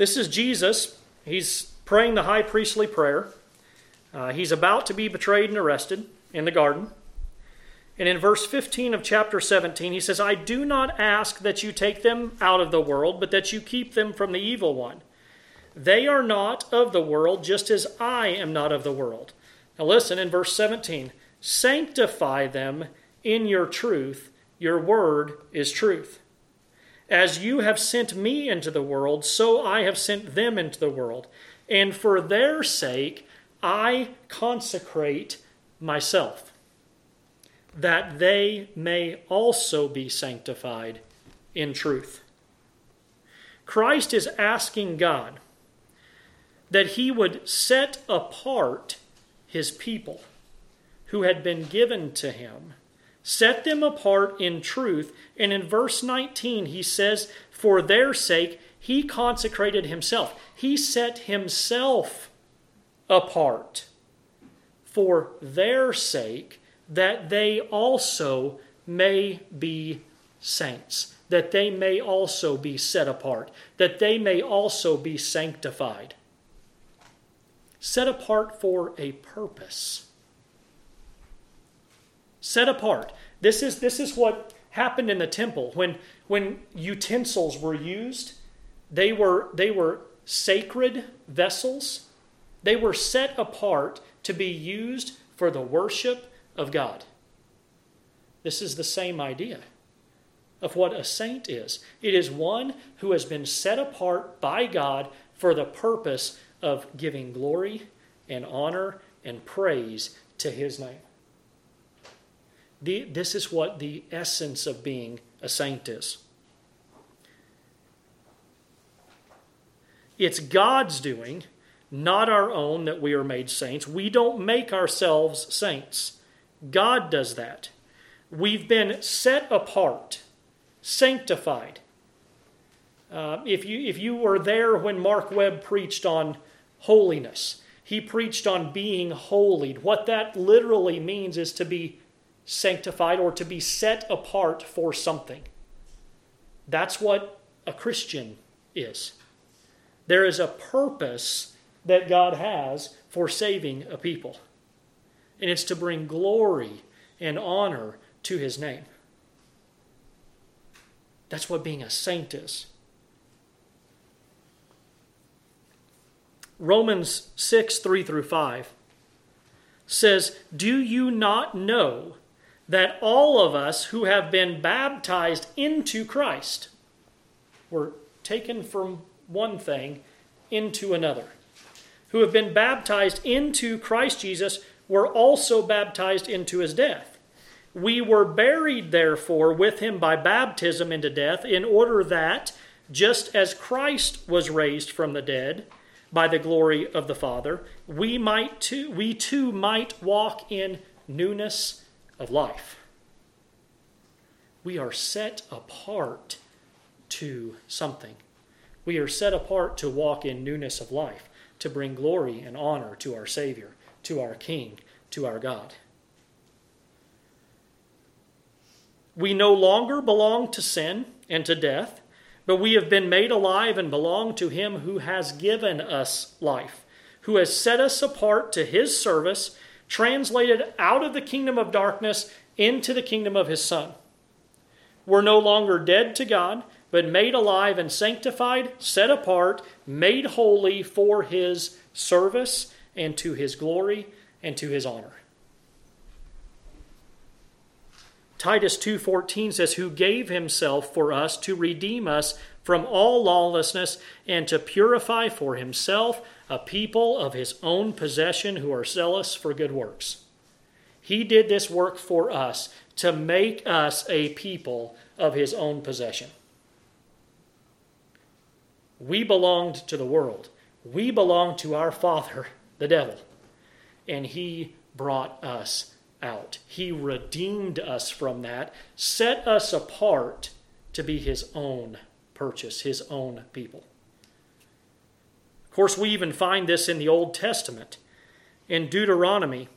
This is Jesus. He's praying the high priestly prayer. Uh, he's about to be betrayed and arrested in the garden. And in verse 15 of chapter 17, he says, I do not ask that you take them out of the world, but that you keep them from the evil one. They are not of the world, just as I am not of the world. Now listen in verse 17 Sanctify them in your truth, your word is truth. As you have sent me into the world, so I have sent them into the world. And for their sake, I consecrate myself, that they may also be sanctified in truth. Christ is asking God that he would set apart his people who had been given to him set them apart in truth. And in verse 19, he says, For their sake, he consecrated himself. He set himself apart for their sake, that they also may be saints, that they may also be set apart, that they may also be sanctified. Set apart for a purpose set apart. This is, this is what happened in the temple. When, when utensils were used, they were, they were sacred vessels. They were set apart to be used for the worship of God. This is the same idea of what a saint is it is one who has been set apart by God for the purpose of giving glory and honor and praise to his name. The, this is what the essence of being a saint is. It's God's doing, not our own, that we are made saints. We don't make ourselves saints. God does that. We've been set apart, sanctified. Uh, if, you, if you were there when Mark Webb preached on holiness, he preached on being holy. What that literally means is to be sanctified or to be set apart for something. That's what a Christian is. There is a purpose that God has for saving a people, and it's to bring glory and honor to his name. That's what being a saint is. Romans 6 3 through 5 says, Do you not know that all of us who have been baptized into Christ were taken from one thing into another? Who have been baptized into Christ Jesus were also baptized into his death. We were buried, therefore, with him by baptism into death, in order that, just as Christ was raised from the dead, by the glory of the Father, we might too, we too might walk in newness of life. We are set apart to something. We are set apart to walk in newness of life, to bring glory and honor to our Savior, to our King, to our God. We no longer belong to sin and to death but we have been made alive and belong to Him who has given us life, who has set us apart to His service, translated out of the kingdom of darkness into the kingdom of His Son. We're no longer dead to God, but made alive and sanctified, set apart, made holy for His service and to His glory and to His honor. Titus 2:14 says who gave himself for us to redeem us from all lawlessness and to purify for himself a people of his own possession who are zealous for good works. He did this work for us to make us a people of his own possession. We belonged to the world. We belonged to our father, the devil. And he brought us out. He redeemed us from that, set us apart to be his own purchase, his own people. Of course, we even find this in the Old Testament. In Deuteronomy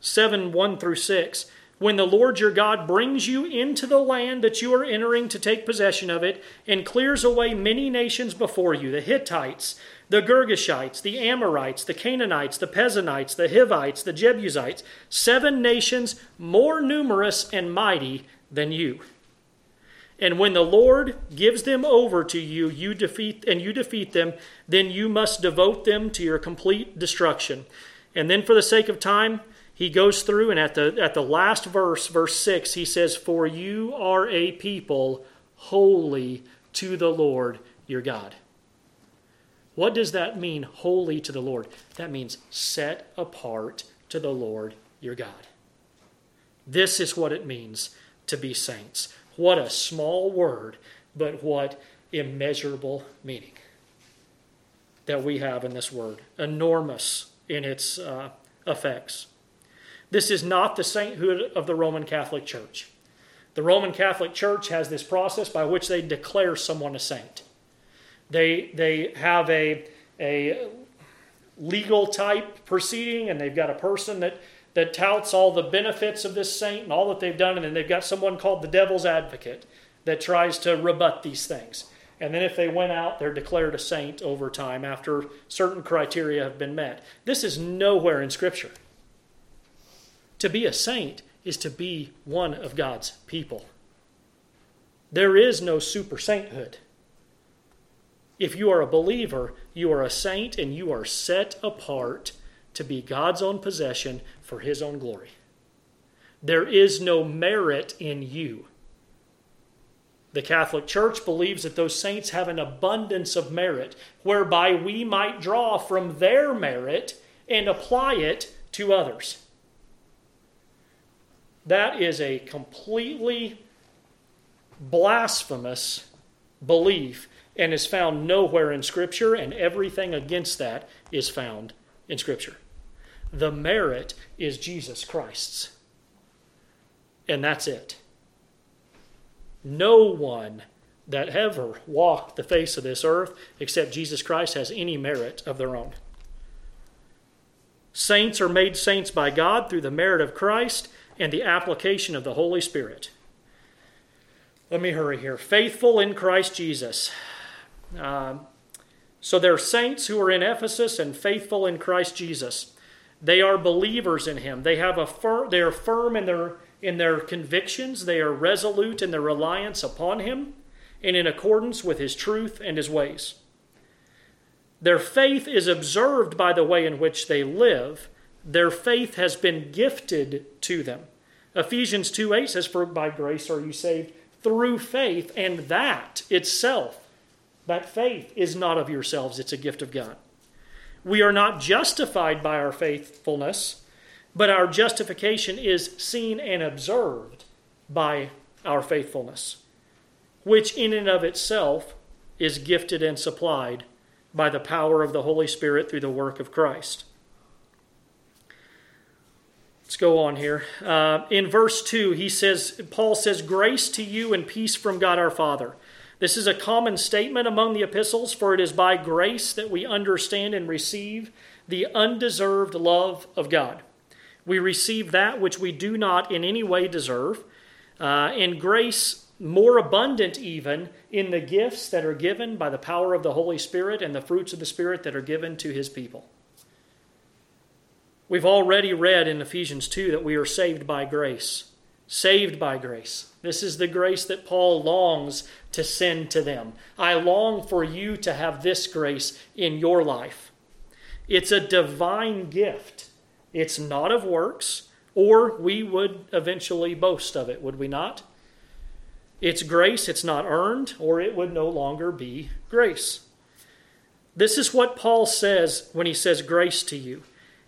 7 1 through 6, when the Lord your God brings you into the land that you are entering to take possession of it, and clears away many nations before you the Hittites, the Girgashites, the Amorites, the Canaanites, the Perizzites, the Hivites, the Jebusites, seven nations more numerous and mighty than you. And when the Lord gives them over to you, you defeat and you defeat them, then you must devote them to your complete destruction. And then for the sake of time, he goes through and at the at the last verse, verse 6, he says, "For you are a people holy to the Lord your God." What does that mean, holy to the Lord? That means set apart to the Lord your God. This is what it means to be saints. What a small word, but what immeasurable meaning that we have in this word. Enormous in its uh, effects. This is not the sainthood of the Roman Catholic Church. The Roman Catholic Church has this process by which they declare someone a saint. They, they have a, a legal type proceeding, and they've got a person that, that touts all the benefits of this saint and all that they've done, and then they've got someone called the devil's advocate that tries to rebut these things. And then if they went out, they're declared a saint over time after certain criteria have been met. This is nowhere in Scripture. To be a saint is to be one of God's people. There is no super sainthood. If you are a believer, you are a saint and you are set apart to be God's own possession for His own glory. There is no merit in you. The Catholic Church believes that those saints have an abundance of merit, whereby we might draw from their merit and apply it to others. That is a completely blasphemous belief and is found nowhere in Scripture, and everything against that is found in Scripture. The merit is Jesus Christ's. And that's it. No one that ever walked the face of this earth except Jesus Christ has any merit of their own. Saints are made saints by God through the merit of Christ and the application of the Holy Spirit. Let me hurry here. Faithful in Christ Jesus. Um, so they're saints who are in Ephesus and faithful in Christ Jesus. They are believers in Him. They have a fir- they are firm in their in their convictions. They are resolute in their reliance upon Him, and in accordance with His truth and His ways. Their faith is observed by the way in which they live. Their faith has been gifted to them. Ephesians 2 8 says, For by grace are you saved through faith, and that itself, that faith is not of yourselves, it's a gift of God. We are not justified by our faithfulness, but our justification is seen and observed by our faithfulness, which in and of itself is gifted and supplied by the power of the Holy Spirit through the work of Christ. Let's go on here. Uh, in verse 2, he says, Paul says, Grace to you and peace from God our Father. This is a common statement among the epistles, for it is by grace that we understand and receive the undeserved love of God. We receive that which we do not in any way deserve, uh, and grace more abundant even in the gifts that are given by the power of the Holy Spirit and the fruits of the Spirit that are given to his people. We've already read in Ephesians 2 that we are saved by grace. Saved by grace. This is the grace that Paul longs to send to them. I long for you to have this grace in your life. It's a divine gift. It's not of works, or we would eventually boast of it, would we not? It's grace, it's not earned, or it would no longer be grace. This is what Paul says when he says grace to you.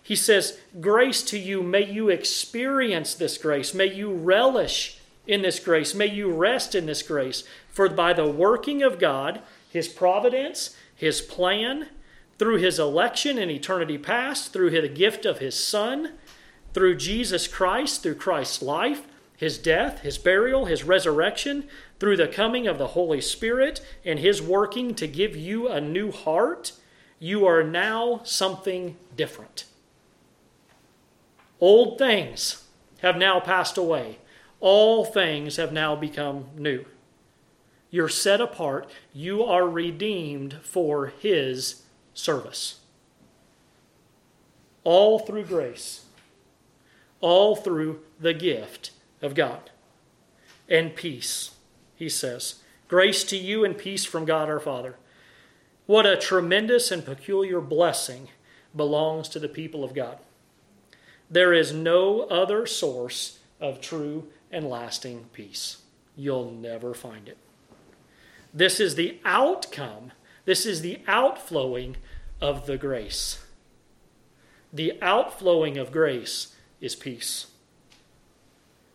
He says, Grace to you, may you experience this grace, may you relish in this grace, may you rest in this grace. For by the working of God, his providence, his plan, through his election in eternity past, through the gift of his Son, through Jesus Christ, through Christ's life, his death, his burial, his resurrection, through the coming of the Holy Spirit, and his working to give you a new heart, you are now something different. Old things have now passed away. All things have now become new. You're set apart. You are redeemed for His service. All through grace. All through the gift of God. And peace, he says. Grace to you and peace from God our Father. What a tremendous and peculiar blessing belongs to the people of God. There is no other source of true and lasting peace. You'll never find it. This is the outcome, this is the outflowing of the grace. The outflowing of grace is peace.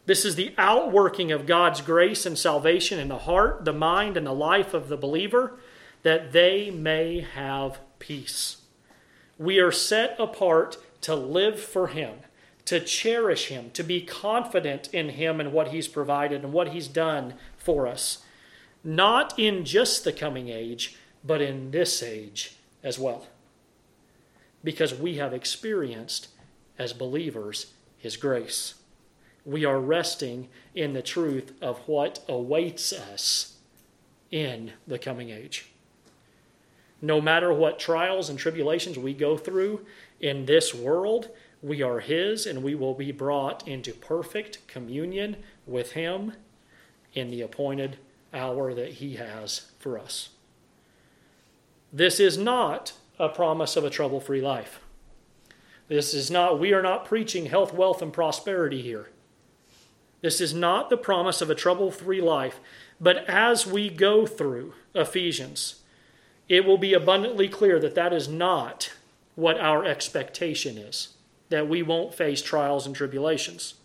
This is the outworking of God's grace and salvation in the heart, the mind, and the life of the believer, that they may have peace. We are set apart to live for Him, to cherish Him, to be confident in Him and what He's provided and what He's done for us. Not in just the coming age, but in this age as well. Because we have experienced, as believers, His grace. We are resting in the truth of what awaits us in the coming age. No matter what trials and tribulations we go through, in this world, we are His and we will be brought into perfect communion with Him in the appointed hour that He has for us. This is not a promise of a trouble free life. This is not, we are not preaching health, wealth, and prosperity here. This is not the promise of a trouble free life, but as we go through Ephesians, it will be abundantly clear that that is not what our expectation is, that we won't face trials and tribulations.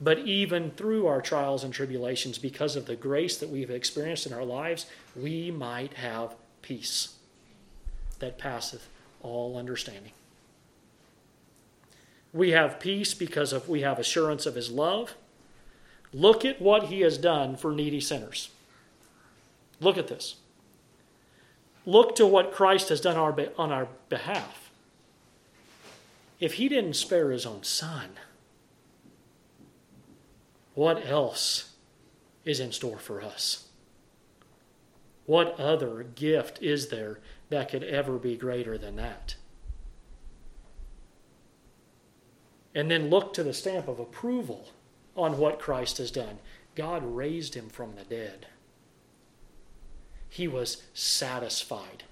But even through our trials and tribulations, because of the grace that we've experienced in our lives, we might have peace that passeth all understanding. We have peace because of we have assurance of his love. Look at what he has done for needy sinners. Look at this. Look to what Christ has done on our behalf. If he didn't spare his own son, what else is in store for us? What other gift is there that could ever be greater than that? And then look to the stamp of approval on what Christ has done. God raised him from the dead. He was satisfied.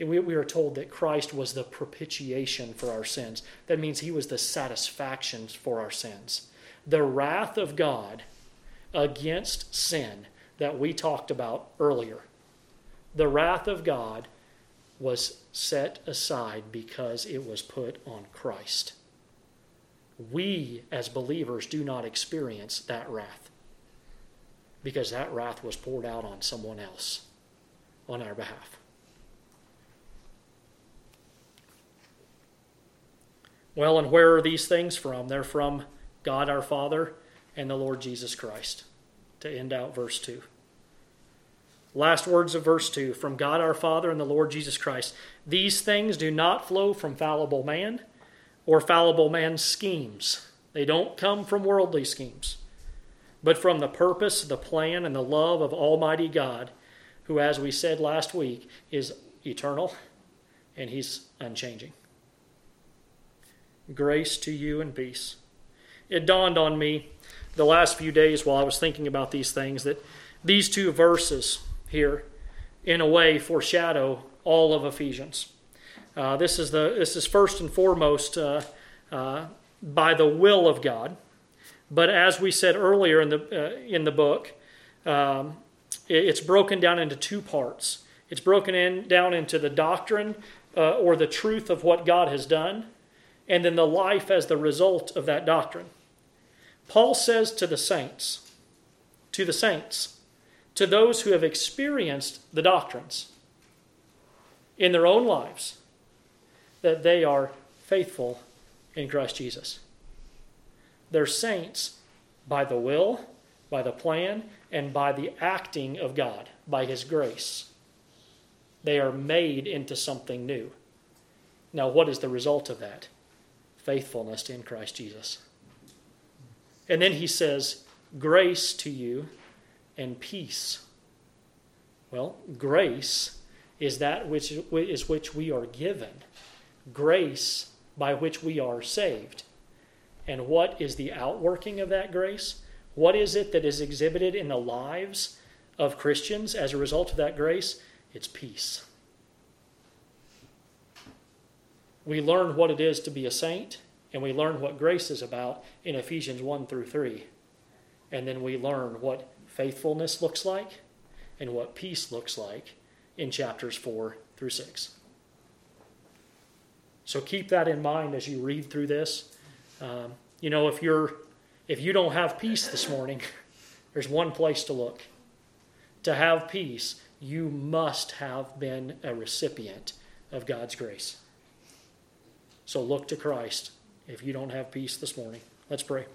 We, we are told that Christ was the propitiation for our sins. That means he was the satisfaction for our sins. The wrath of God against sin that we talked about earlier. The wrath of God was set aside because it was put on Christ. We, as believers, do not experience that wrath because that wrath was poured out on someone else on our behalf. Well, and where are these things from? They're from God our Father and the Lord Jesus Christ. To end out verse 2. Last words of verse 2 From God our Father and the Lord Jesus Christ. These things do not flow from fallible man or fallible man's schemes. They don't come from worldly schemes, but from the purpose, the plan, and the love of Almighty God, who, as we said last week, is eternal and He's unchanging. Grace to you and peace. It dawned on me the last few days while I was thinking about these things that these two verses here, in a way, foreshadow all of Ephesians. Uh, this is the this is first and foremost uh, uh, by the will of God, but as we said earlier in the uh, in the book, um, it, it's broken down into two parts. It's broken in down into the doctrine uh, or the truth of what God has done, and then the life as the result of that doctrine. Paul says to the saints, to the saints, to those who have experienced the doctrines in their own lives, that they are faithful in Christ Jesus. They're saints by the will, by the plan, and by the acting of God, by His grace. They are made into something new. Now, what is the result of that? Faithfulness in Christ Jesus. And then he says, Grace to you and peace. Well, grace is that which is which we are given. Grace by which we are saved. And what is the outworking of that grace? What is it that is exhibited in the lives of Christians as a result of that grace? It's peace. We learn what it is to be a saint, and we learn what grace is about in Ephesians 1 through 3. And then we learn what faithfulness looks like and what peace looks like in chapters 4 through 6. So keep that in mind as you read through this. Um, you know, if you're if you don't have peace this morning, <laughs> there's one place to look. To have peace, you must have been a recipient of God's grace. So look to Christ if you don't have peace this morning. Let's pray.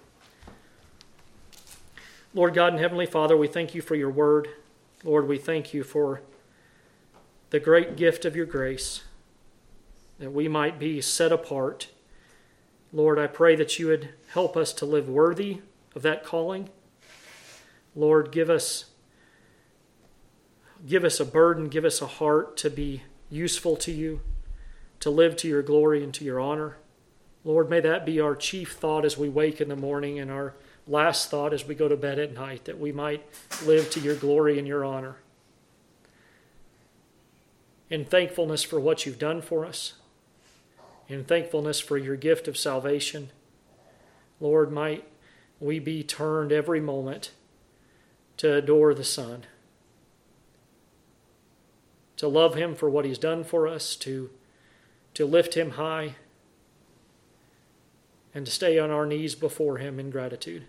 Lord God and Heavenly Father, we thank you for your word. Lord, we thank you for the great gift of your grace, that we might be set apart. Lord, I pray that you would help us to live worthy of that calling. Lord, give us give us a burden, give us a heart to be useful to you, to live to your glory and to your honor. Lord, may that be our chief thought as we wake in the morning and our last thought as we go to bed at night that we might live to your glory and your honor. In thankfulness for what you've done for us, in thankfulness for your gift of salvation, Lord, might we be turned every moment to adore the Son, to love him for what he's done for us, to, to lift him high, and to stay on our knees before him in gratitude.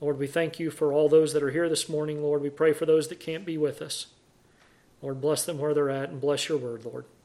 Lord, we thank you for all those that are here this morning. Lord, we pray for those that can't be with us. Lord, bless them where they're at and bless your word, Lord.